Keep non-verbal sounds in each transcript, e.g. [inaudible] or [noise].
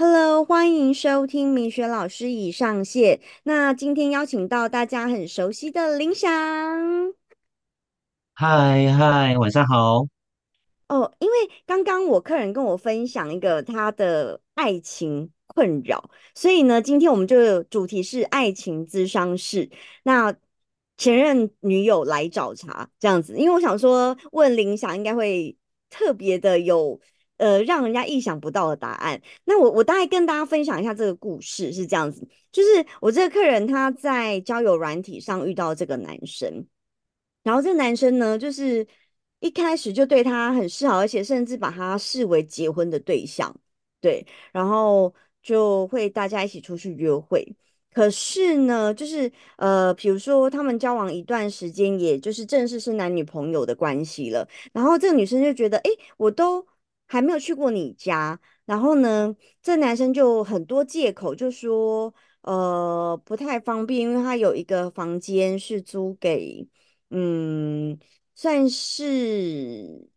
Hello，欢迎收听明雪老师已上线。那今天邀请到大家很熟悉的林翔嗨嗨，晚上好。哦，因为刚刚我客人跟我分享一个他的爱情困扰，所以呢，今天我们就主题是爱情咨商室。那前任女友来找茬这样子，因为我想说问林翔应该会特别的有呃让人家意想不到的答案。那我我大概跟大家分享一下这个故事是这样子，就是我这个客人他在交友软体上遇到这个男生。然后这个男生呢，就是一开始就对他很示好，而且甚至把他视为结婚的对象，对，然后就会大家一起出去约会。可是呢，就是呃，比如说他们交往一段时间，也就是正式是男女朋友的关系了。然后这个女生就觉得，哎，我都还没有去过你家，然后呢，这男生就很多借口，就说呃不太方便，因为他有一个房间是租给。嗯，算是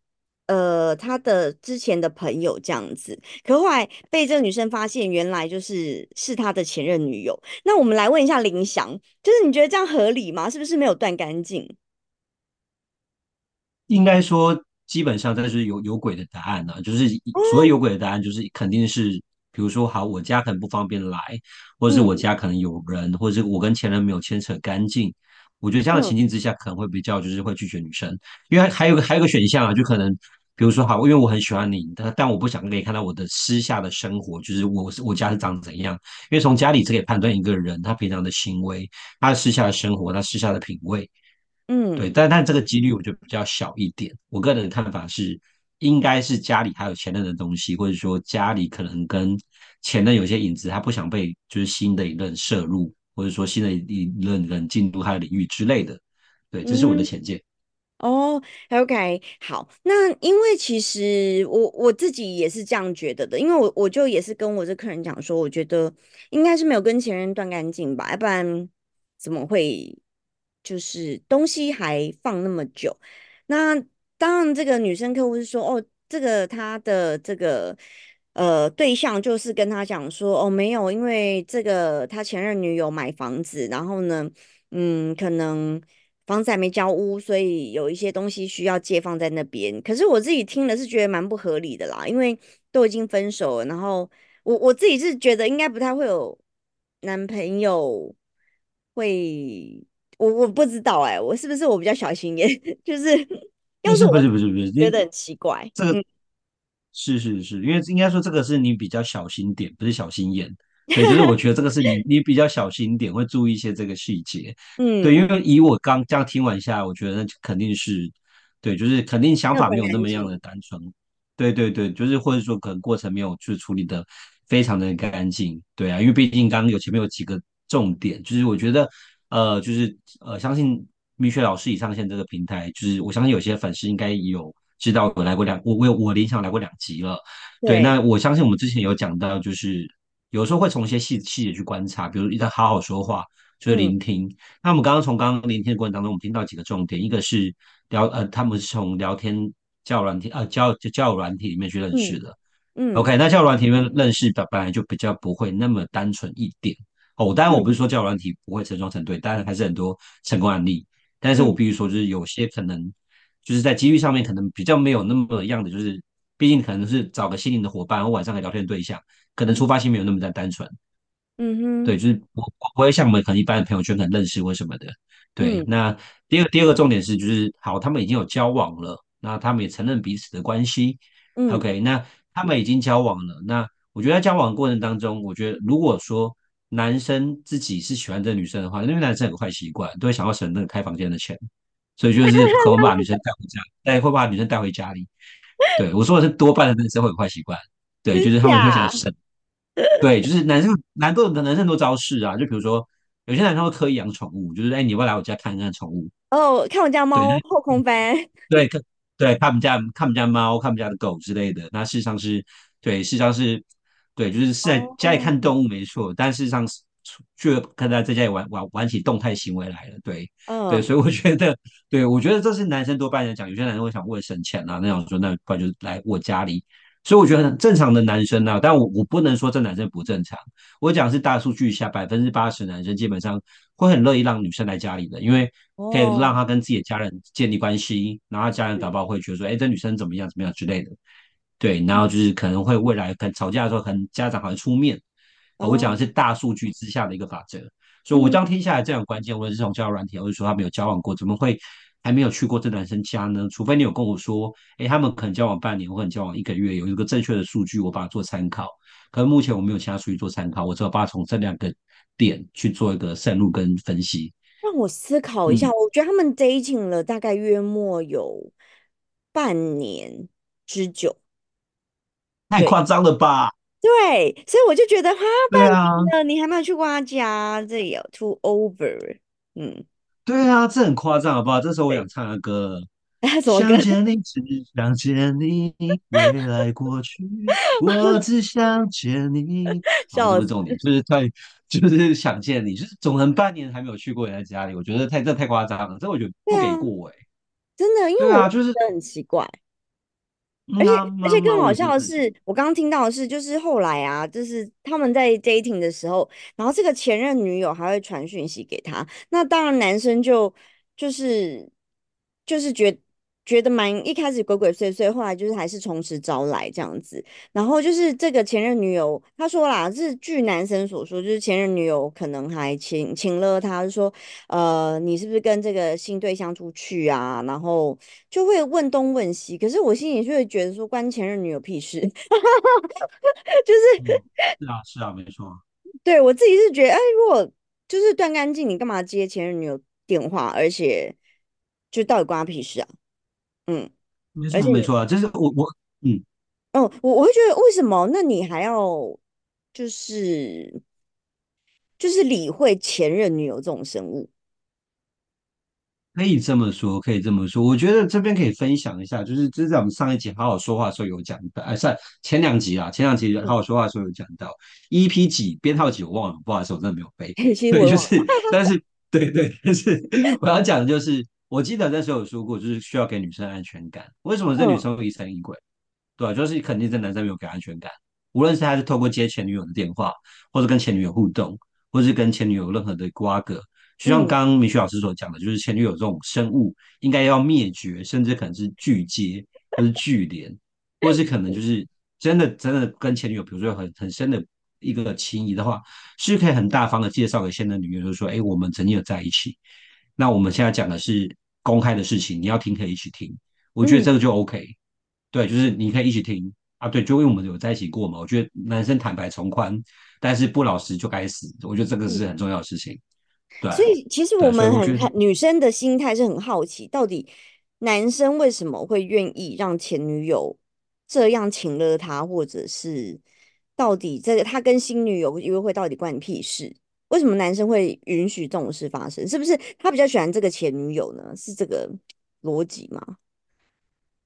呃他的之前的朋友这样子，可后来被这个女生发现，原来就是是他的前任女友。那我们来问一下林翔，就是你觉得这样合理吗？是不是没有断干净？应该说，基本上它是有有鬼的答案呢、就是所谓有鬼的答案，就是肯定是，比如说，好，我家可能不方便来，或者是我嗯家可能有人，或者是我跟前任没有牵扯干净。我觉得这样的嗯情境之下，可能会比较就是会拒绝女生，因为还有个还有个选项啊，就可能比如说好，因为我很喜欢你，但但我不想给你看到我的私下的生活，就是我是我家是长怎样，因为从家里只可以判断一个人他平常的行为，他私下的生活，他私下的品味。对，嗯但但这个几率我觉得比较小一点。我个人的看法是，应该是家里还有前任的东西，或者说家里可能跟前任有些影子，他不想被就是新的一任摄入，或者说新的一任人进入他的领域之类的。对，这是我的嗯浅见。哦，OK，好，那因为其实我我自己也是这样觉得的，因为我我就也是跟我这客人讲说，我觉得应该是没有跟前任断干净吧，要不然怎么会就是东西还放那么久？那当然，这个女生客户是说，哦，这个他的这个呃对象就是跟他讲说，哦，没有，因为这个他前任女友买房子，然后呢。嗯，可能房子还没交屋，所以有一些东西需要借放在那边。可是我自己听了是觉得蛮不合理的啦，因为都已经分手了，然后我我自己是觉得应该不太会有男朋友会，我我不知道哎、我是不是我比较小心眼？[laughs] 就是不是不要是我是不是不是，觉得很奇怪，这个嗯 [laughs] 是是是，因为应该说这个是你比较小心点，不是小心眼。对，就是我觉得这个是你 [laughs] 你比较小心点，会注意一些这个细节。嗯对，嗯，因为以我刚这样听完下来，我觉得那肯定是对，就是肯定想法没没有那么样，的单纯。对对对，就是或者说可能过程没有去处理的非常的干净。对啊，因为毕竟刚刚有前面有几个重点，就是我觉得呃，就是呃，相信米雪老师已上线这个平台，就是我相信有些粉丝应该有知道我来过两，我我有我联想来过两集了。对，对，那我相信我们之前有讲到，就是有时候会从一些细细节去观察，比如一直好好说话，就是嗯聆听。那我们刚刚从刚刚聆听的过程当中，我们听到几个重点，一个是聊呃，他们是从聊天交友软体呃交就交友软体里面去认识嗯的。嗯 OK，那交友软体里面认识的本来就比较不会那么单纯一点。哦，当然我不嗯是说交友软体不会成双成对，当然还是很多成功案例。但是我嗯必须说，就是有些可能就是在机遇上面可能比较没有那么样的，就是毕竟可能是找个心灵的伙伴或晚上的聊天的对象，可能出发性没有那么的单纯。嗯哼对，就是我我不会像我们可能一般的朋友圈可能认识或什么的。对，嗯那第二个第二个重点是，就是好，他们已经有交往了，那他们也承认彼此的关系。嗯 OK，那他们已经交往了，那我觉得在交往过程当中，我觉得如果说男生自己是喜欢这个女生的话，因为男生有个坏习惯，都会想要省那个开房间的钱，所以就是 [laughs] 可能把女生带回家，带会把女生带回家里。对，我说的是多半的男生会有坏习惯，对，就是他们会想假？省。对，就是男生男都有男生很多招式啊，就比如说有些男生会刻意养宠物，就是哎，你要来我家看看宠物？哦，看我家，猫后空翻。[laughs] 对，看对看我们家看我们家猫，看我们家的狗之类的。那事实上是，对，事实上是，对，就是是在家里哦，看动物没错，但事实上是却看他在家里玩玩玩起动态行为来了。对对，嗯所以我觉得，对我觉得这是男生多半来讲，有些男生会想为了省钱啊，那样说那不然就是来我家里。所以我觉得很正常的男生呢、但我我不能说这男生不正常，我讲是大数据下百分之八十男生基本上会很乐意让女生来家里的，因为可以让哦，他跟自己的家人建立关系，然后家人搞嗯不好会觉得说，哎，这女生怎么样怎么样之类的，对，然后嗯就是可能会未来可能吵架的时候，可能家长好像出面。呃我讲哦，的是大数据之下的一个法则，所以我这样嗯听下来，这样关键，无论是从交友软体，或者说他没有交往过，怎么会还没有去过这男生家呢？除非你有跟我说，诶，他们可能交往半年，或者交往一个月，有一个正确的数据，我把它做参考。可是目前我没有其他数据做参考，我只有把它从这两个点去做一个深入跟分析。让我思考一下，嗯，我觉得他们 dating 了大概约莫有半年之久。对太夸张了吧？对，所以我就觉得哈，半对啊，你还没有去过他家，这也 too over。嗯，对啊，这很夸张，好不好？这时候我，想唱的 [laughs] 歌？想见你，只想见你，未来过去，我只想见你。[laughs] 笑死！重点，就是太，就是想见你，就是总横半年还没有去过人家家里，我觉得太这太夸张了，这我觉得不给过哎、真的，因为对啊，我就是很奇怪。而且而且更好笑的是，我刚刚听到的是，就是后来啊，就是他们在 dating 的时候，然后这个前任女友还会传讯息给他，那当然男生就就是就是觉觉得蛮一开始鬼鬼祟祟，后来就是还是从实招来这样子。然后就是这个前任女友，他说啦，是据男生所说，就是前任女友可能还请请了他，就说呃，你是不是跟这个新对象出去啊？然后就会问东问西，可是我心里就会觉得说，关前任女友屁事，[laughs] 就是嗯，是啊是啊，没错，[laughs] 对我自己是觉得，哎，如果就是断干净，你干嘛接前任女友电话？而且就到底关他屁事啊？嗯，没错没错啊，就是我我嗯。哦，我我会觉得为什么？那你还要就是就是理会前任女友这种生物？可以这么说，可以这么说。我觉得这边可以分享一下，就是就是在我们上一集好好说话的时候有讲到，哎，算前两集啊，前两集好嗯，好说话的时候有讲到，EP 几编号几我忘了，不好意思，我真的没有背。[laughs] 对。就是，但是对对，但是 [laughs] 我要讲的就是，我记得那时候有说过，就是需要给女生安全感。为什么这女嗯。生会疑神疑鬼？对啊，就是肯定这男生没有给安全感，无论是他是透过接前女友的电话，或者跟前女友互动，或是跟前女友有任何的瓜葛，就像嗯。刚刚明旭老师所讲的，就是前女友这种生物应该要灭绝，甚至可能是拒接，或是拒联，或是可能就是真的真的跟前女友，比如说有很很深的一个情谊的话，是可以很大方的介绍给现任女友，就是说，哎，我们曾经有在一起，那我们现在讲的是公开的事情，你要听可以一起听，我觉得嗯，这个就 OK。对，就是你可以一起听啊，对，就因为我们有在一起过嘛。我觉得男生坦白从宽，但是不老实就该死。我觉得这个是嗯很重要的事情。对所以其实我们很很女生的心态是很好奇，到底男生为什么会愿意让前女友这样请了他，或者是到底这个他跟新女友约会到底关你屁事？为什么男生会允许这种事发生？是不是他比较喜欢这个前女友呢？是这个逻辑吗？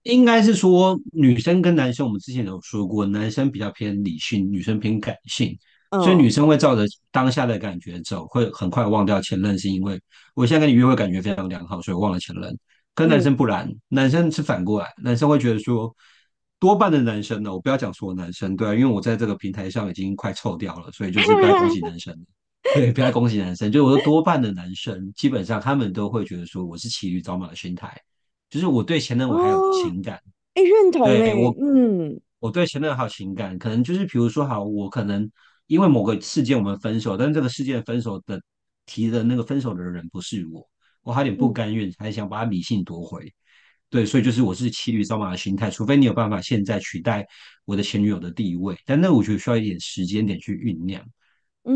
应该是说女生跟男生，我们之前有说过，男生比较偏理性，女生偏感性，所以嗯女生会照着当下的感觉走，会很快忘掉前任，是因为我现在跟你约会感觉非常良好，所以我忘了前任。跟男嗯生不然，男生是反过来，男生会觉得说，多半的男生呢，我不要讲说男生，对啊，因为我在这个平台上已经快臭掉了，所以就是不要恭喜男生了 [laughs] 对，不要恭喜男生，就我说多半的男生，基本上他们都会觉得说，我是骑驴找马的心态。就是我对前任我还有哦，情感，哎，认同哎，对我嗯我对前任还有情感，可能就是比如说好，我可能因为某个事件我们分手，但是这个事件分手的提的那个分手的人不是我，我还有点不嗯甘愿，还想把他理性夺回。对，所以就是我是骑驴找马的心态，除非你有办法现在取代我的前女友的地位，但那我觉得需要一点时间点去酝酿。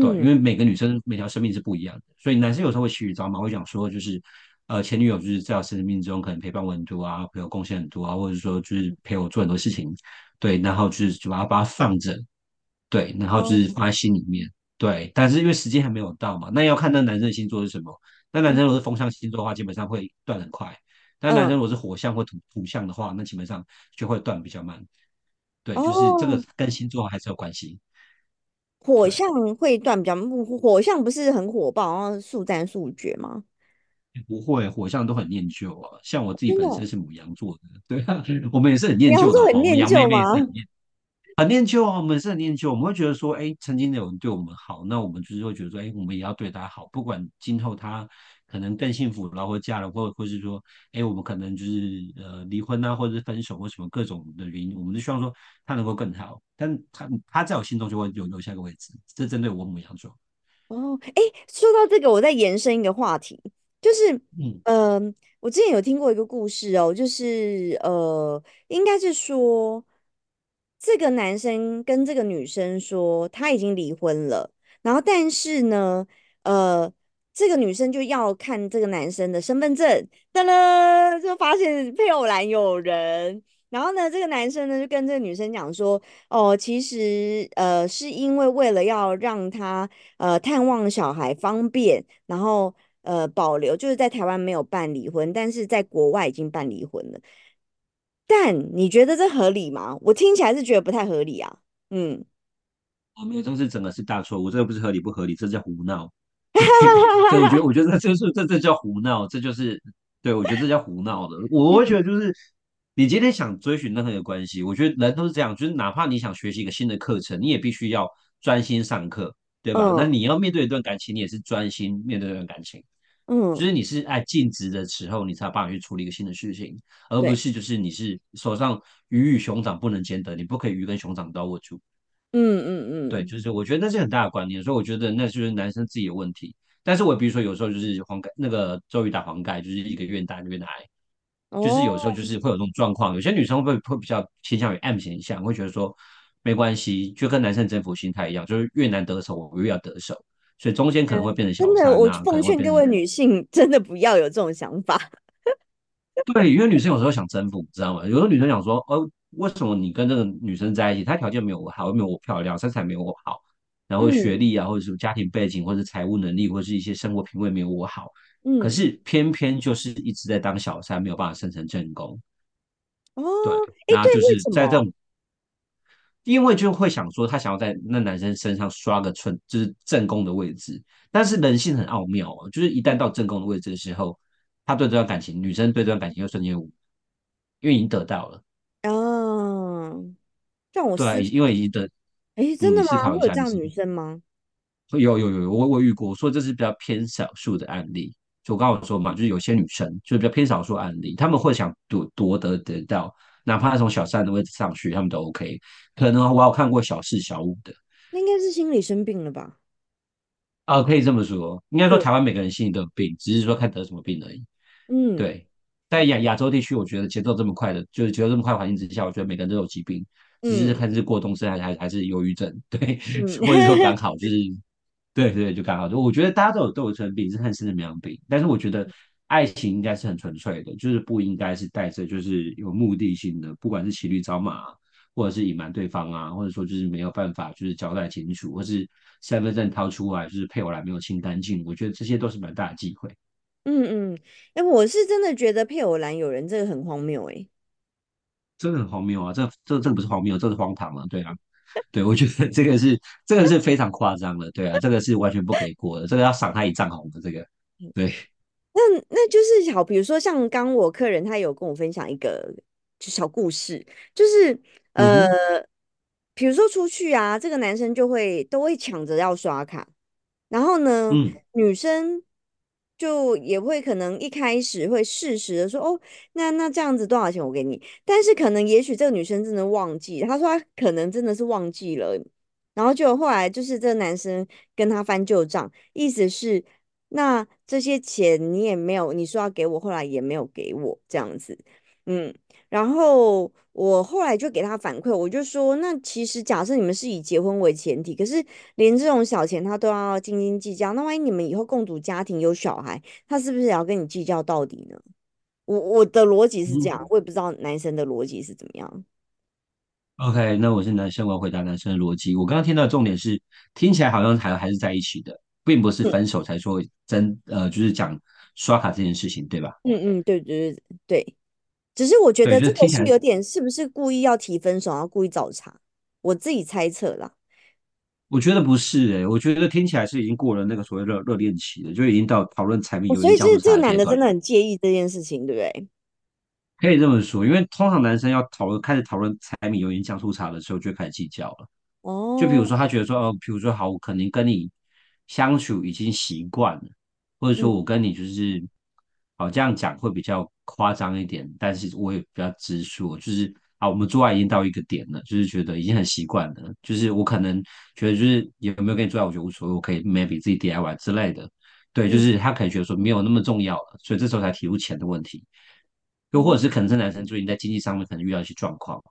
对，因嗯为每个女生每条生命是不一样的，所以男生有时候会骑驴找马，会讲说就是，呃，前女友就是在我生命中可能陪伴我很多啊，陪我贡献很多啊，或者说就是陪我做很多事情，对，然后就是就把它把它放着，对，然后就哦是放在心里面，对，但是因为时间还没有到嘛，那要看那男生的星座是什么。那男生如果是风象星座的话，基本上会断很快；但男生嗯如果是火象或土土象的话，那基本上就会断比较慢。对，就是这个哦，跟星座还是有关系。对。火象会断比较，火象不是很火爆，然后速战速决吗？不会，火象都很念旧啊。像我自己本身是母羊座的，对啊，我们也是很念旧的，好羊座很念旧吗？羊妹妹也是很念。很念旧啊，我们是很念旧，我们会觉得说，哎，曾经有人对我们好，那我们就是会觉得说，哎，我们也要对他好，不管今后他可能更幸福，然后嫁了，或或是说，哎，我们可能就是呃离婚啊，或者是分手或什么各种的原因，我们就希望说他能够更好，但他他在我心中就会有留下一个位置，这针对我母羊座。哦，哎，说到这个，我再延伸一个话题，就是，嗯，呃，我之前有听过一个故事哦，就是呃，应该是说这个男生跟这个女生说他已经离婚了，然后但是呢，呃，这个女生就要看这个男生的身份证，噔噔，就发现配偶栏有人。然后呢，这个男生呢就跟这个女生讲说，哦，其实呃是因为为了要让他呃探望小孩方便，然后呃保留就是在台湾没有办离婚，但是在国外已经办离婚了。但你觉得这合理吗？我听起来是觉得不太合理啊。嗯，我没有，这是整个是大错误，这个不是合理不合理，这叫胡闹。[laughs] 对，我觉得，[laughs] 我觉得这就是这这叫胡闹，这就是对我觉得这叫胡闹的。我会觉得就是你今天想追寻任何一个关系，我觉得人都是这样，就是哪怕你想学习一个新的课程，你也必须要专心上课，对吧？那嗯你要面对一段感情，你也是专心面对一段感情，嗯就嗯，是你是爱尽职的时候，你才有办法去处理一个新的事情，而不，是就是你是手上鱼与熊掌不能兼得，你不可以鱼跟熊掌都要握住。嗯嗯对，嗯，就是我觉得那是很大的观念，所以我觉得那就是男生自己的问题。但是我比如说有时候就是黄盖那个周瑜打黄盖，就是一个愿打愿挨，就是有时候哦，就是会有这种状况。有些女生会会比较倾向于 M 型向，会觉得说没关系，就跟男生征服心态一样，就是越难得手我越要得手，所以中间可能会变成真的，我奉劝各位女性，真的不要有这种想法。[laughs] 对，因为女生有时候想征服，你知道吗？有的女生想说，哦，为什么你跟这个女生在一起，她条件没有我好，又没有我漂亮，身材没有我好，然后学嗯历啊，或者是家庭背景，或者是财务能力，或者是一些生活品味没有我好，可嗯，是偏偏就是一直在当小三，没有办法升成正宫。哦，对，哎，对，那就是？在这种，因为就会想说，他想要在那男生身上刷个寸，就是正宫的位置。但是人性很奥妙哦，就是一旦到正宫的位置的时候，他对这段感情，女生对这段感情又瞬间无，因为已经得到了。嗯，让我对啊，思。因为已经得，哎，真的吗？会有这样女生吗？有有有有，我我遇过，我说这是比较偏少数的案例。就我刚刚有说嘛，就是有些女生就是比较偏少数案例，她们会想夺夺得得到，哪怕从小三的位置上去，她们都 OK。可能我有看过小四小五的，那应该是心理生病了吧？啊，可以这么说，应该说对，台湾每个人心里都有病，只是说看得什么病而已。嗯对，在亚亚洲地区，我觉得节奏这么快的，就是节奏这么快的环境之下，我觉得每个人都有疾病，只是嗯看是过冬症还是还还是忧郁症，对，嗯，或者说刚 [laughs] 好就是，对对，就刚好，就我觉得大家都有都有生病，是看是什么样的病，但是我觉得爱情应该是很纯粹的，就是不应该是带着就是有目的性的，不管是骑驴找马。或者是隐瞒对方啊，或者说就是没有办法就是交代清楚，或是身份证掏出来就是配偶栏没有清干净，我觉得这些都是蛮大的忌讳。嗯嗯，哎，我是真的觉得配偶栏有人这个很荒谬哎。真的很荒谬啊！这这这个不是荒谬，这是荒唐了，对啊，对我觉得这个是这个是非常夸张的，对啊，这个是完全不可以过的，这个要赏他一丈红的，这个对，那那就是好，比如说像刚我客人他有跟我分享一个就小故事，就是呃，嗯，比如说出去啊，这个男生就会都会抢着要刷卡，然后呢，嗯。女生就也会可能一开始会适时的说，哦，那那这样子多少钱我给你，但是可能也许这个女生真的忘记，她说她可能真的是忘记了，然后就后来就是这个男生跟她翻旧账，意思是。那这些钱你也没有，你说要给我，后来也没有给我这样子，嗯，然后我后来就给他反馈，我就说，那其实假设你们是以结婚为前提，可是连这种小钱他都要斤斤计较，那万一你们以后共组家庭有小孩，他是不是也要跟你计较到底呢？我我的逻辑是这样，嗯我也不知道男生的逻辑是怎么样。，OK，那我是男生，我要回答男生的逻辑。我刚刚听到的重点是，听起来好像还还是在一起的，并不是嗯分手才说真呃，就是讲刷卡这件事情，对吧？嗯嗯，对对对对，只是我觉，得这个就是有点是不是故意要提分手，然后故意找茬，我自己猜测啦。我觉得不是诶、我觉得听起来是已经过了那个所谓热热恋期了，就已经到讨论柴米哦，油盐酱醋所以这这个。男的真的很介意这件事情，对不对？可以这么说，因为通常男生要讨论开始讨论柴米油盐酱醋茶的时候，就开始计较了。哦就比如哦，说，他觉得说，哦，比如说，好，我可能跟你相处已经习惯了，或者嗯说我跟你就是，好这样讲会比较夸张一点，但是我也比较直说，就是啊，我们做爱已经到一个点了，就是觉得已经很习惯了，就是我可能觉得就是有没有跟你做爱，我觉得无所谓，我可以 maybe 自己 DIY 之类的，对，就嗯是他可能觉得说没有那么重要了，所以这时候才提出钱的问题。又或者嗯是可能是男生最近在经济上面可能遇到一些状况，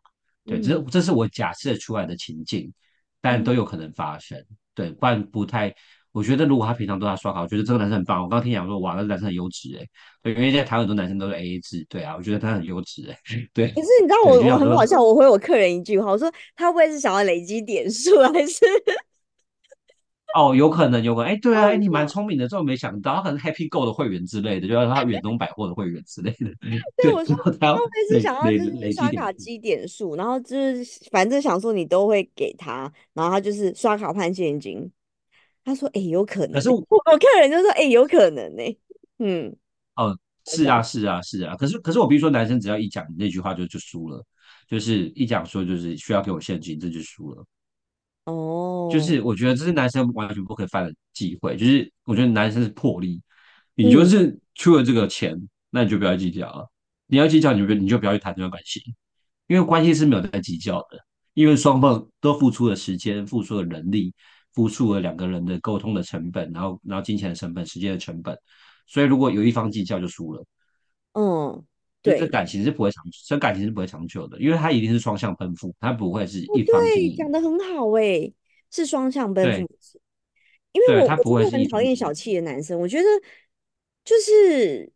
对，这嗯这是我假设出来的情境，但嗯，都有可能发生，对，不然不太。我觉得如果他平常都在刷卡，我觉得这个男生很棒。我刚刚听讲说，哇，那男生很优质哎，对，因为在台湾很多男生都是 AA 制，对啊，我觉得他很优质哎，[laughs] 对可是你知道我我很好笑，我回我客人一句话，我说他会不会是想要累积点数，还是哦，有可能，有可能，哎，对啊，哎，你蛮哦聪明的，这我没想到，他可能 Happy Go 的会员之类的，就要他远东百货的会员之类的，对，我说他要会不会是想要就是。刷卡积点数，然后就是反正想说你都会给他，然后他就是刷卡换现金。他说：“哎、有可能呢、可是我。我看人就说：哎、有可能呢、嗯，哦，是啊，是啊，是啊。可是，可是我必须说，男生只要一讲那句话就就输了，就是一讲说就是需要给我现金，这就输了。哦。就哦，是。我觉得这是男生完全不可以犯的忌讳，就是我觉得男生是魄力，你就嗯。是出了这个钱，那你就不要计较了。你要计较，你就你就不要去谈这段关系，因为关系是没有在计较的，因为双方都付出了时间，付出了人力，付出了两个人的沟通的成本，然后然后金钱的成本、时间的成本，所以如果有一方计较就输了。嗯，对这感情是不会长，这感情是不会长久的，因为它一定是双向奔赴，它不会是一方经对，讲。的很好诶、是双向奔赴。因为对，我我真它不会是的很讨厌。小气的男生，我觉得就是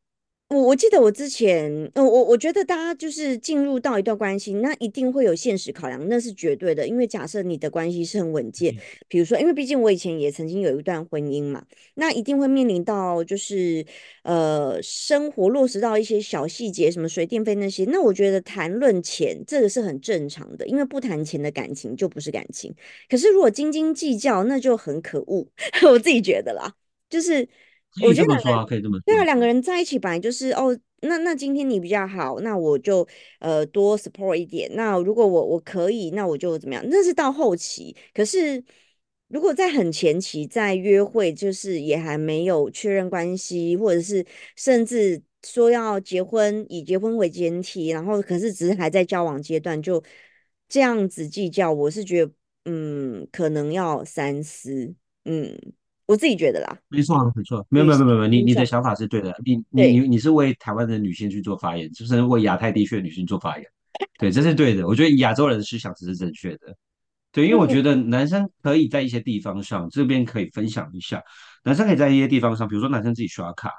我我记得我之前，呃，我我觉得大家就是进入到一段关系，那一定会有现实考量，那是绝对的。因为假设你的关系是很稳健，比如说，因为毕竟我以前也曾经有一段婚姻嘛，那一定会面临到就是呃生活落实到一些小细节，什么水电费那些，那我觉得谈论钱这个是很正常的，因为不谈钱的感情就不是感情。可是如果斤斤计较，那就很可恶，[laughs] 我自己觉得啦。就是可我觉得两可以这么说。对啊，两个人在一起本来就是哦，那那今天你比较好，那我就呃多 support 一点。那如果我我可以，那我就怎么样？那是到后期。可是如果在很前期，在约会，就是也还没有确认关系，或者是甚至说要结婚，以结婚为前提，然后可是只是还在交往阶段，就这样子计较，我是觉得嗯，可能要三思。嗯，我自己觉得啦。没错啊，没错，没有没有没有没有，你，你的想法是对的，你你你，你是为台湾的女性去做发言，就是为亚太地区的女性做发言，对，这是对的。我觉得亚洲人的思想只是正确的，对，因为我嗯，觉得男生可以在一些地方上，这边可以分享一下，男生可以在一些地方上，比如说男生自己刷卡，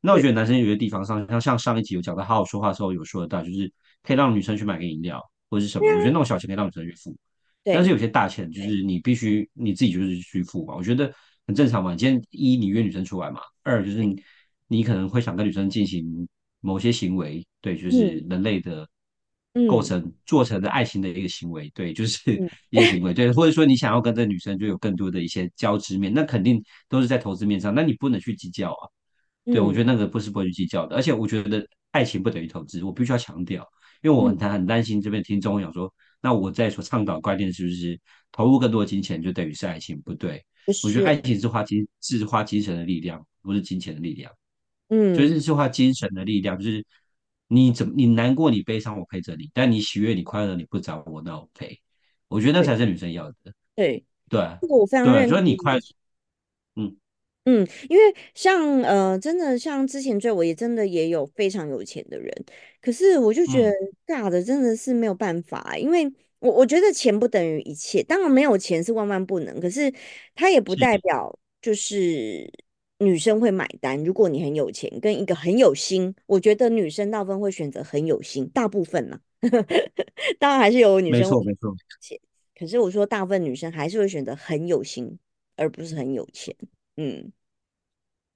那我觉，得男生有些地方上，像像上一集有讲到好好说话的时候有说到，就是可以让女生去买个饮料或者是什么，我觉得那种小钱可以让女生去付，但是，有些大钱就是你必须你自己就是去付嘛，我觉得很正常嘛。今天一你约女生出来嘛，二就是你你可能会想跟女生进行某些行为，对，就是嗯人类的构嗯成做成的爱情的一个行为，对，就是嗯一些行为，对，或者说你想要跟这女生就有更多的一些交织面，那肯定都是在投资面上，那你不能去计较啊。对，我觉嗯得那个不是不会去计较的，而且我觉得爱情不等于投资，我必须要强调，因为我很嗯，担很担心这边听众会想说，那我在所倡导的观念是不是投入更多的金钱就等于是爱情？不对，不我觉得爱，情是花精是花精神的力量，不是金钱的力量，嗯。就嗯，是。是花精神的力量，就是你怎么你难过你悲伤我陪着你，但你喜悦你快乐你不找我那我陪，我觉得那才是女生要的，对，对。啊这个我非常认同。就是你快，嗯，嗯，因为像呃，真的像之前追我也真的也有非常有钱的人，可是我就觉得嗯，尬的真的是没有办法，因为我我觉得钱不等于一切，当然没有钱是万万不能，可是它也不代表就是女生会买单。如果你很有钱，跟一个很有心，我觉得女生大部分会选择很有心，大部分呢，[laughs] 当然还是有女生会错没错。钱，可是我说大部分女生还是会选择很有心，而不是很有钱。嗯。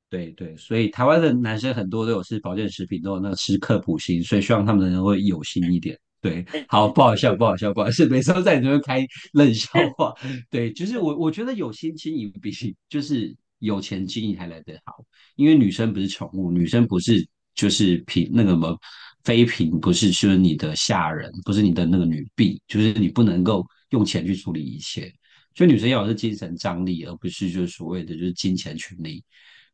对对，所以台湾的男生很多都有吃保健食品，都有那个吃克普心，所以希望他们能够有心一点。对，好，不好笑，不好笑，不好笑，每次都在你这边开冷笑话。对，就是我我觉得有心经营比就是有钱经营还来得好，因为女生不是宠物，女生不是就是平那个什么妃嫔不是是你的下人，不是你的那个女婢，就是你不能够用钱去处理一切。所以女生要的是精神张力，而不是就是所谓的就是金钱权利。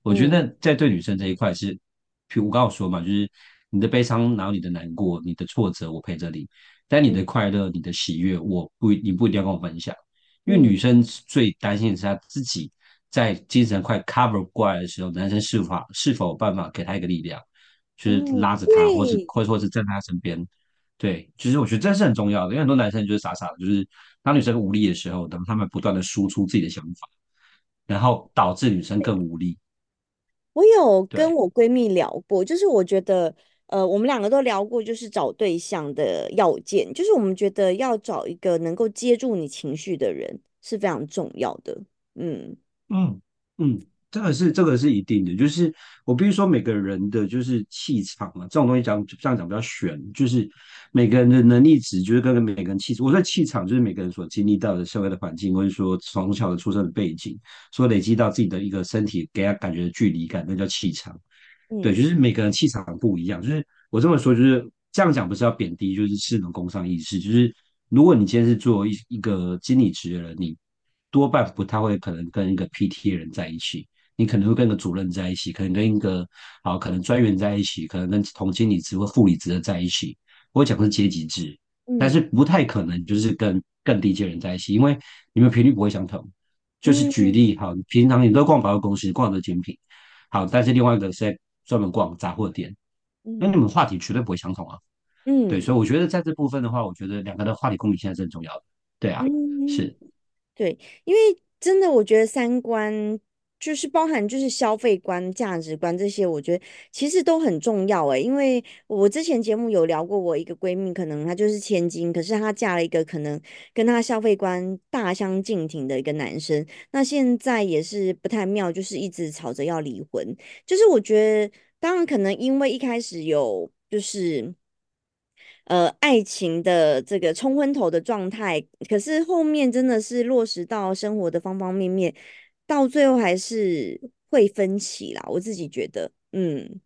我觉嗯得在对女生这一块是，譬如我刚刚有说嘛，就是你的悲伤，然后你的难过，你的挫折，我陪着你；但你的嗯快乐、你的喜悦，我不你不一定要跟我分享，因为嗯。女生最担心的是她自己在精神快 cover 过来的时候，男生是否是否有办法给她一个力量，就是嗯，拉着她，或是，或者或是站在她身边。对，其实我觉得这是很重要的，因为很多男生就是傻傻的，就是当女生无力的时候，等他们不断的输出自己的想法，然后导致女生更无力。我有跟，我闺蜜聊过，就是我觉得，呃，我们两个都聊过，就是找对象的要件，就是我们觉得要找一个能够接住你情绪的人是非常重要的。嗯嗯嗯，这个是这个是一定的，就是我必须说每个人的就是气场啊，这种东西讲这样讲比较玄，就是每个人的能力值就是跟每个人气质，我说气场就是每个人所经历到的社会的环境，或者说从小的出生的背景，所累积到自己的一个身体给他感觉的距离感，那叫气场。对，嗯就是每个人气场不一样。就是我这么说，就是这样讲，不是要贬低，就是是能工商意识。就是如果你今天是做一一个经理职的人，你多半不太会可能跟一个 PT 的人在一起，你可能会跟个主任在一起，可能跟一个好可能专员在一起，可能跟同经理职或副理职的在一起。我讲的是阶级制，但是嗯不太可能就是跟更低阶人在一起，因为你们频率不会相同。就是举嗯例，好，平常你都逛百货公司，逛的精品，好，但是另外一个是在专门逛杂货店，那你嗯们话题绝对不会相同啊。嗯对，嗯所以我觉得在这部分的话，我觉得两个人的话题共鸣现在是很重要的。对啊，嗯，是，对，因为真的，我觉得三观就是包含就是消费观、价值观这些，我觉得其实都很重要诶。因为我之前节目有聊过，我一个闺蜜，可能她就是千金，可是她嫁了一个可能跟她消费观大相径庭的一个男生，那现在也是不太妙，就是一直吵着要离婚。就是我觉得，当然可能因为一开始有就是。呃爱情的这个冲昏头的状态，可是后面真的是落实到生活的方方面面，到最后还是会分歧啦。我自己觉得，嗯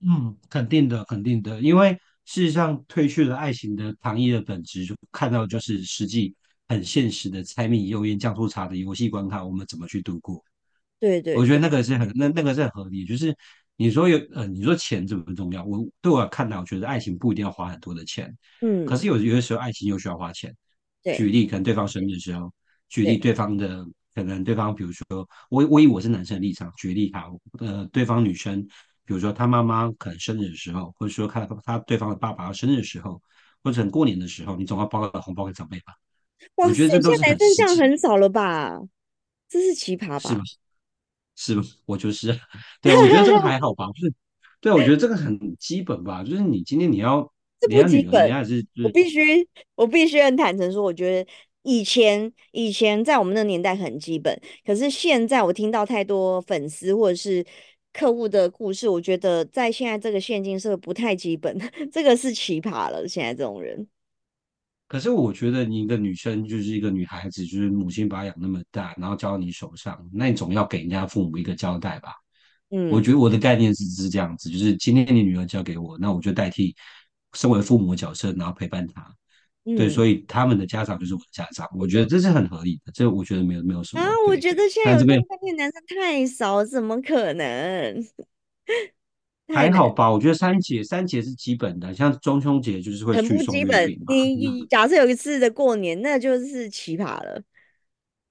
嗯，肯定的，肯定的，因为事实上褪去了爱情的糖衣的本质，就看到就是实际很现实的柴米油盐酱醋茶的游戏关卡，我们怎么去度过？对对对，我觉得那个是很那那个是很合理，就是你说有呃，你说钱重不重要？我对我看来，我觉得爱情不一定要花很多的钱，嗯可嗯是有有的时候爱情又需要花钱。对举例，可能对方生日的时候，举例对，对方的可能对方，比如说我我以我是男生的立场举例哈，呃，对方女生，比如说她妈妈可能生日的时候，或者说看她对方的爸爸要生日的时候，或者过年的时候，你总要包个红包给长辈吧？我觉得这都是现在男生这样很少了吧？这是奇葩吧？是吧？[laughs] 是吧？我就是，对，我觉得这个还好吧，[laughs] 就是，对，我觉得这个很基本吧，就是你今天你要这不基本，我必须，我必须很坦诚说，我觉得以前以前在我们那个年代很基本，可是现在我听到太多粉丝或者是客户的故事，我觉得在现在这个现今社会不太基本，[laughs] 这个是奇葩了。现在这种人，可是我觉得你一个女生就是一个女孩子，就是母亲把她养那么大，然后交到你手上，那你总要给人家父母一个交代吧？嗯我嗯觉得我的概念是是这样子，就是今天你女儿交给我，那我就代替身为父母的角色，然后陪伴她。对，嗯所以他们的家长就是我的家长，我觉得这是很合理的，这我觉得没有没有什啊，么啊。我觉得现在但这边有这种概念的男生太少，怎么可能？[laughs] 还好吧，我觉得三节三节是基本的，像中秋节就是会很去不基本。送月饼你假设有一次的过年，那就是奇葩了，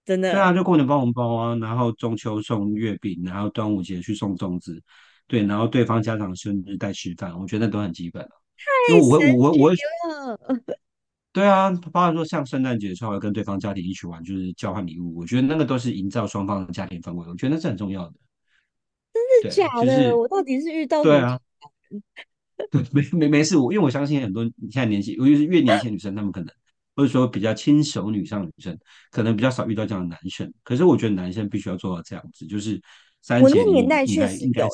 真的。对啊，就过年包红包啊，然后中秋送月饼，然后端午节去送粽子，对，然后对方家长生日带吃饭，我觉得那都很基本了。太神奇我会我会了，对啊，包括说像圣诞节的时候会跟对方家庭一起玩，就是交换礼物，我觉得那个都是营造双方的家庭氛围，我觉得那是很重要的。真的假的？是我到底是遇到？对啊，对，没没没事，我因为我相信很多现在年轻，尤其是越年轻女生，她们可能或者说比较轻熟女上女生，可能比较少遇到这样的男生。可是我觉得男生必须要做到这样子，就是三我那个年代确实有。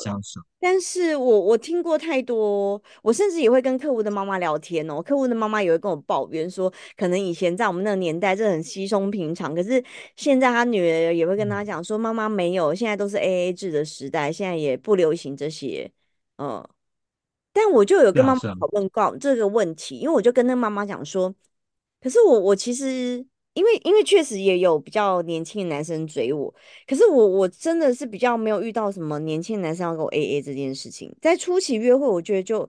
但是我我听过太多，我甚至也会跟客户的妈妈聊天哦，客户的妈妈也会跟我抱怨说，可能以前在我们那个年代这很稀松平常，可是现在他女儿也会跟他嗯讲说，妈妈没有，现在都是 AA 制的时代，现在也不流行这些，嗯。但我就有跟妈妈讨论过这个问题，因为我就跟那妈妈讲说，可是我我其实因为因为确实也有比较年轻的男生追我，可是我我真的是比较没有遇到什么年轻的男生要跟我 AA 这件事情，在初期约会，我觉得就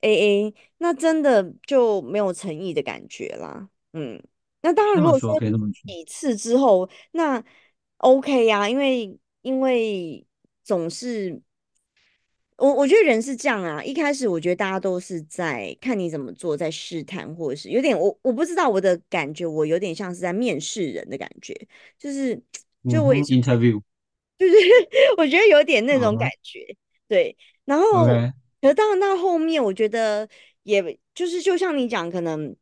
AA，那真的就没有诚意的感觉啦。嗯，那当然，如果说。几次之后，那 OK 呀、因为因为总是。我我觉得人是这样啊，一开始我觉得大家都是在看你怎么做，在试探，或者是有点我我不知道我的感觉，我有点像是在面试人的感觉，就是就我也嗯，，interview，[laughs] 就是我觉得有点那种感觉，对。然后可到后面，我觉得也就是就像你讲，可能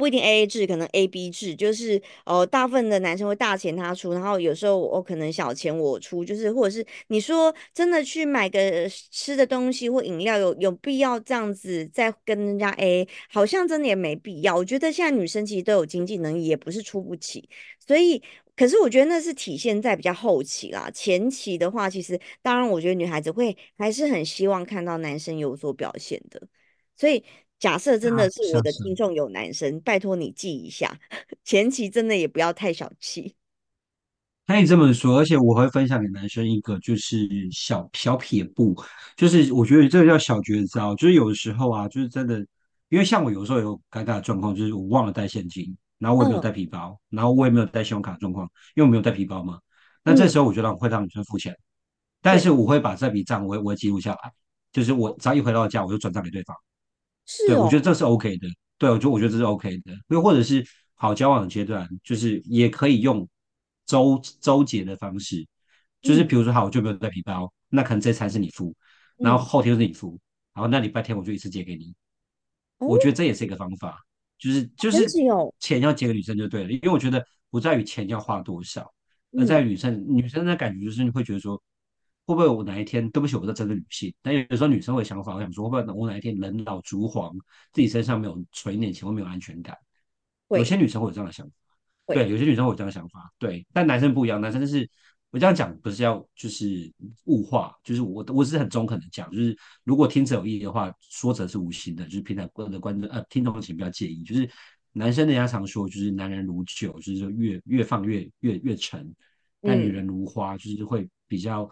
不一定 AA 制，可能 AB 制，就是呃，大部分的男生会大钱他出，然后有时候我可能小钱我出，就是或者是你说真的去买个吃的东西或饮料，有有必要这样子再跟人家 AA，好像真的也没必要。我觉得现在女生其实都有经济能力，也不是出不起，所以。可是我觉得那是体现在比较后期啦，前期的话，其实当然我觉得女孩子会还是很希望看到男生有所表现的。所以假设真的啊，是我。的听众有男生，拜托你记一下，前期真的也不要太小气。可以这么说，而且我会分享给男生一个就是小小撇步，就是我觉得这个叫小绝招，就是有的时候啊，就是真的，因为像我有时候有尴尬的状况，就是我忘了带现金，然后我也没有嗯带皮包，然后我也没有带信用卡的状况，因为我没有带皮包嘛，那这嗯，时候我就让会让女生付钱，但，是我会把这笔账我会我会记录下来，就是我只要一回到家我就转账给对方。对，我是哦，觉得这是 OK 的。对，我觉得我觉得这是 OK 的。又或者是好交往的阶段，就是也可以用周周结的方式，就是嗯比如说好，我就没有带皮包，那可能这餐是你付，然后嗯，后天是你付，然后那礼拜天我就一次结给你。哦，我觉得这也是一个方法，就是就是钱要结给女生就对了，因为我觉得不在于钱要花多少，而在嗯于女生女生的感觉就是你会觉得说。会不会我哪一天，对不起，我是针对女性，但有时候女生会想法，我想说，会不会我哪一天人老珠黄，自己身上没有存一点钱，会没有安全感？有些女生会有这样的想法，会，对，有些女生会有这样的想法，对，但男生不一样，男生是，我这样讲不是要就是物化，就是我我只是很中肯的讲，就是如果听者有意的话，说者是无心的，就是平常观的观众呃听众请不要介意，就是男生人家常说就是男人如酒，就是说越越放越越越沉，但女嗯人如花，就是会比较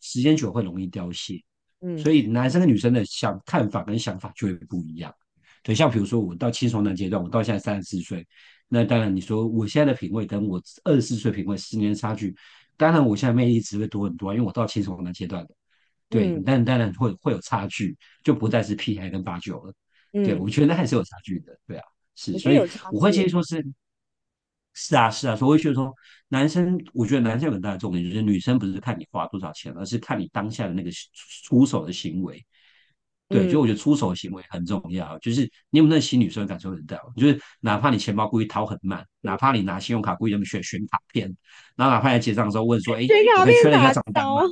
时间久会容易凋谢，嗯所以男生跟女生的想看法跟想法就会不一样。对，像比如说我到青熟男阶段，我到现在三十四岁，那当然你说我现在的品味跟我二十四岁品味十年差距，当然我现在魅力值会多很多，因为我到青熟男阶段了。对，嗯但当然会会有差距，就不再是屁孩跟八九了。对，嗯，我觉得还是有差距的。对啊，是，所以我会，建议说是，是啊，是啊，所以我会觉得说，男生，我觉得男生有很大的重点就是女生不是看你花多少钱，而是看你当下的那个出手的行为。对，所以我觉得出手的行为很重要，就是你有没有那心女生感受得到，就是哪怕你钱包故意掏很慢，哪怕你拿信用卡故意这么选选卡片，然后哪怕在结账的时候问说，哎，我可以确认一下打账单吗？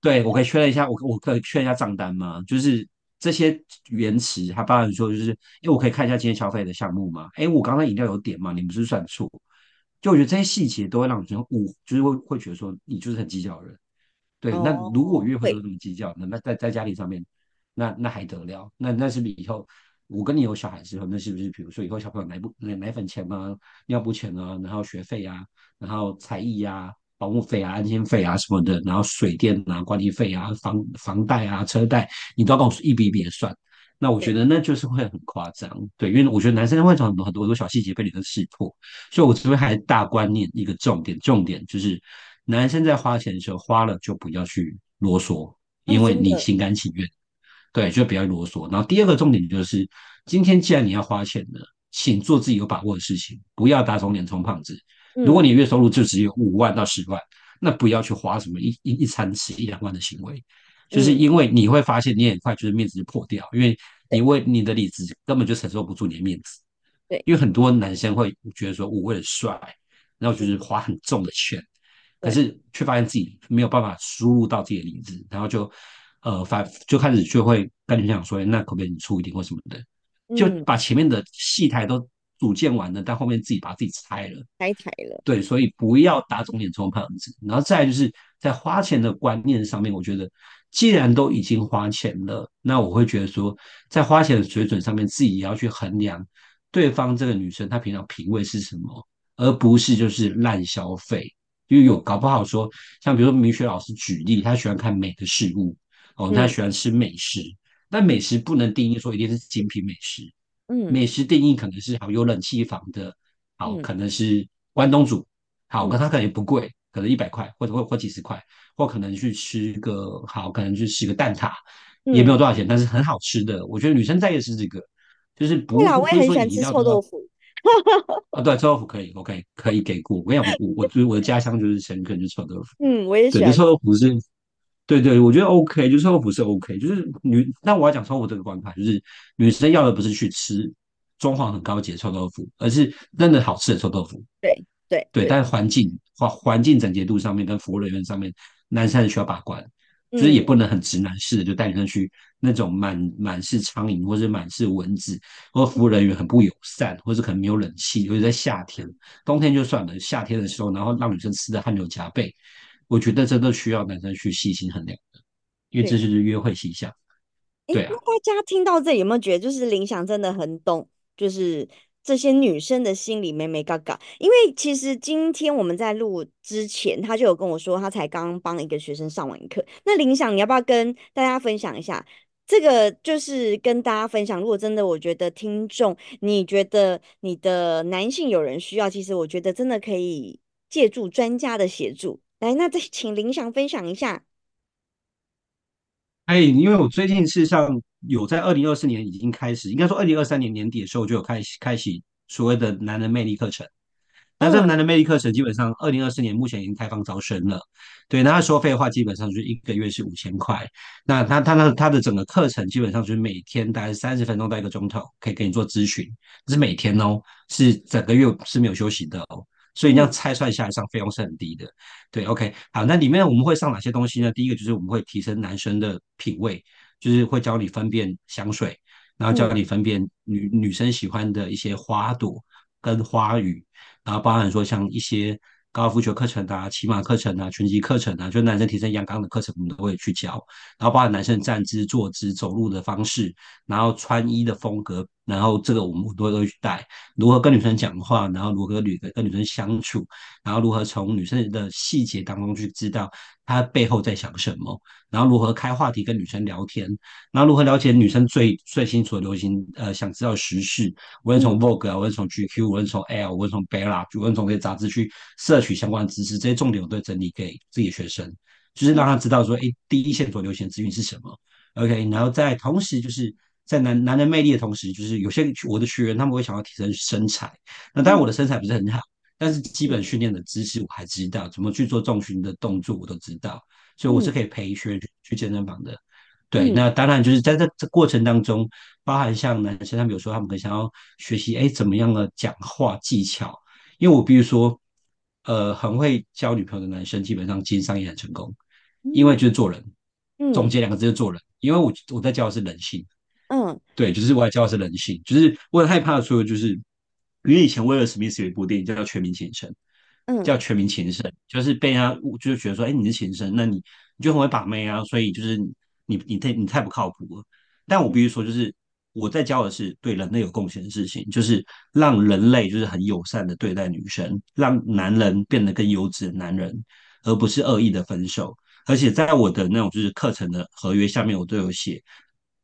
对，我可以确认一下，我我可以确认一下账单吗？就是这些原词，它包含说就是，哎，我可以看一下今天消费的项目吗？哎，我刚才饮料有点吗？你们是不是算错？就我觉得这些细节都会让女生误，就是会会觉得说你就是很计较的人。对，那如果约会都这么计较，那那在在家庭上面，那那还得了？那那是不是以后我跟你有小孩之后，那是不是比如说以后小朋友奶不奶奶粉钱啊、尿布钱啊，然后学费啊，然后才艺啊、保姆费啊、安心费啊什么的，然后水电啊、管理费啊、房房贷啊、车贷，你都要跟我一笔一笔的算。那我觉，得那就是会很夸张，对，因为我觉得男生会从很多很多很多小细节被女生识破，所以我这边还大观念一个重点，重点就是男生在花钱的时候花了就不要去啰嗦，哦，因为，你心甘情愿，对，就不要啰嗦。然后第二个重点就是，今天既然你要花钱了，请做自己有把握的事情，不要打肿脸充胖子。如果嗯，你月收入就只有五万到十万，那不要去花什么一一一餐吃一两万的行为，就是嗯，因为你会发现你很快就是面子就破掉，因为你为你的理智根本就承受不住你的面子。对，因为很多男生会觉得说，我为了帅，然后就是花很重的钱，可，是却发现自己没有办法输入到自己的理智，然后就呃反就开始就会跟你讲说，那可不可以你出一点或什么的，就嗯，把前面的戏台都组建完了，但后面自己把自己拆了。拆台了，对，所以不要打肿脸充胖子。然后再来就是在花钱的观念上面，我觉得既然都已经花钱了，那我会觉得说，在花钱的水准上面，自己也要去衡量对方这个女生她平常品味是什么，而不是就是滥消费。因为有搞不好说，像比如说明雪老师举例，他喜欢看美的事物，哦，他嗯喜欢吃美食，但美食不能定义说一定是精品美食，嗯美食定义可能是好有冷气房的，好嗯可能是关东煮，好，可嗯它可能也不贵，可能一百块或者或或几十块，或可能去吃个好，可能去吃个蛋挞，也没有嗯，多少钱，但是很好吃的。我觉得女生在意的是这个，就是，不不不是说你我也很喜欢吃一定要臭豆腐。[laughs] 啊，对，臭豆腐可以，OK，可以给过。我跟你讲，我我就是我的家乡就是深坑，就是臭豆腐。嗯，我也喜欢。臭豆腐是，对对，我觉得 OK，就臭豆腐是 OK，就是女。那我要讲臭豆腐这个关卡，就是女生要的不是去吃装潢很高级的臭豆腐，而是真的好吃的臭豆腐。对对对，对，但是环境环环境整洁度上面跟服务人员上面，男生还是需要把关，就是也嗯不能很直男式的就带女生去那种满满是苍蝇或者满是蚊子，或服务人员很不友善，或者可能没有冷气，尤其在夏天，冬天就算了，夏天的时候，然后让女生吃的汗流浃背，我觉得这都需要男生去细心衡量的，因为这。就是约会细项。诶，对啊，那大家听到这里有没有觉得，就是林想真的很懂，就是这些女生的心理美美嘎嘎？因为其实今天我们在录之前，他就有跟我说，他才刚帮一个学生上完课。那林想，你要不要跟大家分享一下？这个就是跟大家分享，如果真的，我觉得听众，你觉得你的男性有人需要，其实我觉得真的可以借助专家的协助。来，那再请林翔分享一下。哎，因为我最近事实上有在二零二四年已经开始，应该说二零二三年年底的时候就有开始开启所谓的男人魅力课程。那这个嗯男人魅力课程基本上二零二四年目前已经开放招生了，对，那他收费的话基本上就是一个月是五千块，那他他的它的整个课程基本上就是每天大概三十分钟到一个钟头，可以给你做咨询，这是每天哦，是整个月是没有休息的哦，所以这样嗯拆算下来上费用是很低的，对，OK，好，那里面我们会上哪些东西呢？第一个就是我们会提升男生的品味，就是会教你分辨香水，然后教嗯你分辨女女生喜欢的一些花朵跟花语。然后包含说像一些高尔夫球课程啊、骑马课程啊、拳击课程啊，就男生提升阳刚的课程，我们都会去教。然后包含男生站姿、坐姿、走路的方式，然后穿衣的风格，然后这个我们都会都会去带。如何跟女生讲话，然后如何女跟女生相处，然后如何从女生的细节当中去知道她背后在想什么，然后如何开话题跟女生聊天，然后如何了解女生最最新所流行呃想知道时事，无论从嗯 Vogue 啊，无论从 GQ，无论从 L，无论从 Bella，无论从这些杂志去摄取相关的知识，这些重点我都会整理给自己的学生，就是让他知道说，哎，第一线所流行的资讯是什么。OK，然后在同时就是在男男人魅力的同时，就是有些我的学员他们会想要提升身材，那当然我的身材不是很好，但是基本训练的知识我还知道，怎么去做重训的动作我都知道，所以我是嗯可以陪学员去健身房的。对，嗯那当然就是在这这过程当中，包含像男生他们有时候他们可能想要学习，哎，怎么样的讲话技巧？因为我比如说，呃，很会交女朋友的男生，基本上经商也很成功，因为嗯就是做人，总嗯结两个字就是做人。因为我我在教的是人性，嗯对，就是我在教的是人性，就是我很害怕说，就是因为以前威尔史密斯有一部电影叫《全民情圣》，叫嗯《全民情圣》，就是被人家误就是觉得说，哎，你是情圣，那你你就很会把妹啊，所以就是你你太你太不靠谱了。但我必须说，就是我在教的是对人类有贡献的事情，就是让人类就是很友善的对待女生，让男人变得更优质的男人，而不是恶意的分手。而且在我的那种就是课程的合约下面，我都有写，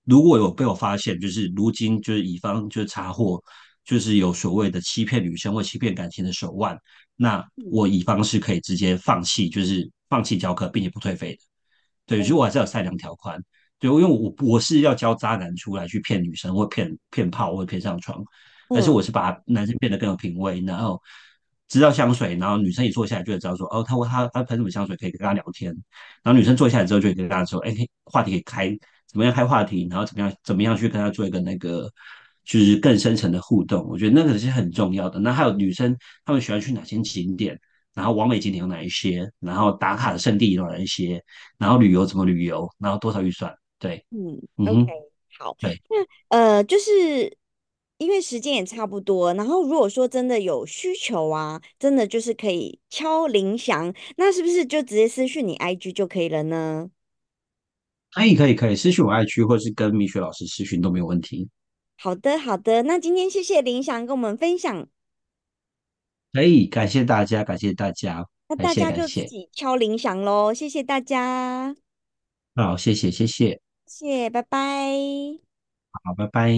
如果有被我发现，就是如今就是乙方就是查获，就是有所谓的欺骗女生或欺骗感情的手腕，那嗯我乙方是可以直接放弃，就是放弃教课，并且不退费的。对，所以哦我还是有善良条款。对，因为我我是要教渣男出来去骗女生，或骗骗炮，或骗上床，但是嗯我是把男生变得更有品味，然后知道香水，然后女生一坐下来就会知道说，哦，他他他喷什么香水，可以跟他聊天。然后女生坐下来之后，就会跟他说，哎，话题可以开，怎么样开话题，然后怎么样怎么样去跟他做一个那个。就是更深层的互动，我觉得那个是很重要的。那还有女生，她们喜欢去哪些景点，然后完美景点有哪一些，然后打卡的圣地有哪一些，然后旅游怎么旅游，然后多少预算，对，嗯，OK，好，对。那呃，就是因为时间也差不多，然后如果说真的有需求啊，真的就是可以敲铃响，那是不是就直接私讯你 IG 就可以了呢？可以可以可以，私讯我爱区或是跟米雪老师私讯都没有问题。好的，好的，那今天谢谢林翔跟我们分享，可以，感谢大家，感谢大家，那大家就自。己敲铃响喽，谢谢大家，好，谢谢谢谢，谢谢，拜拜。好，拜拜。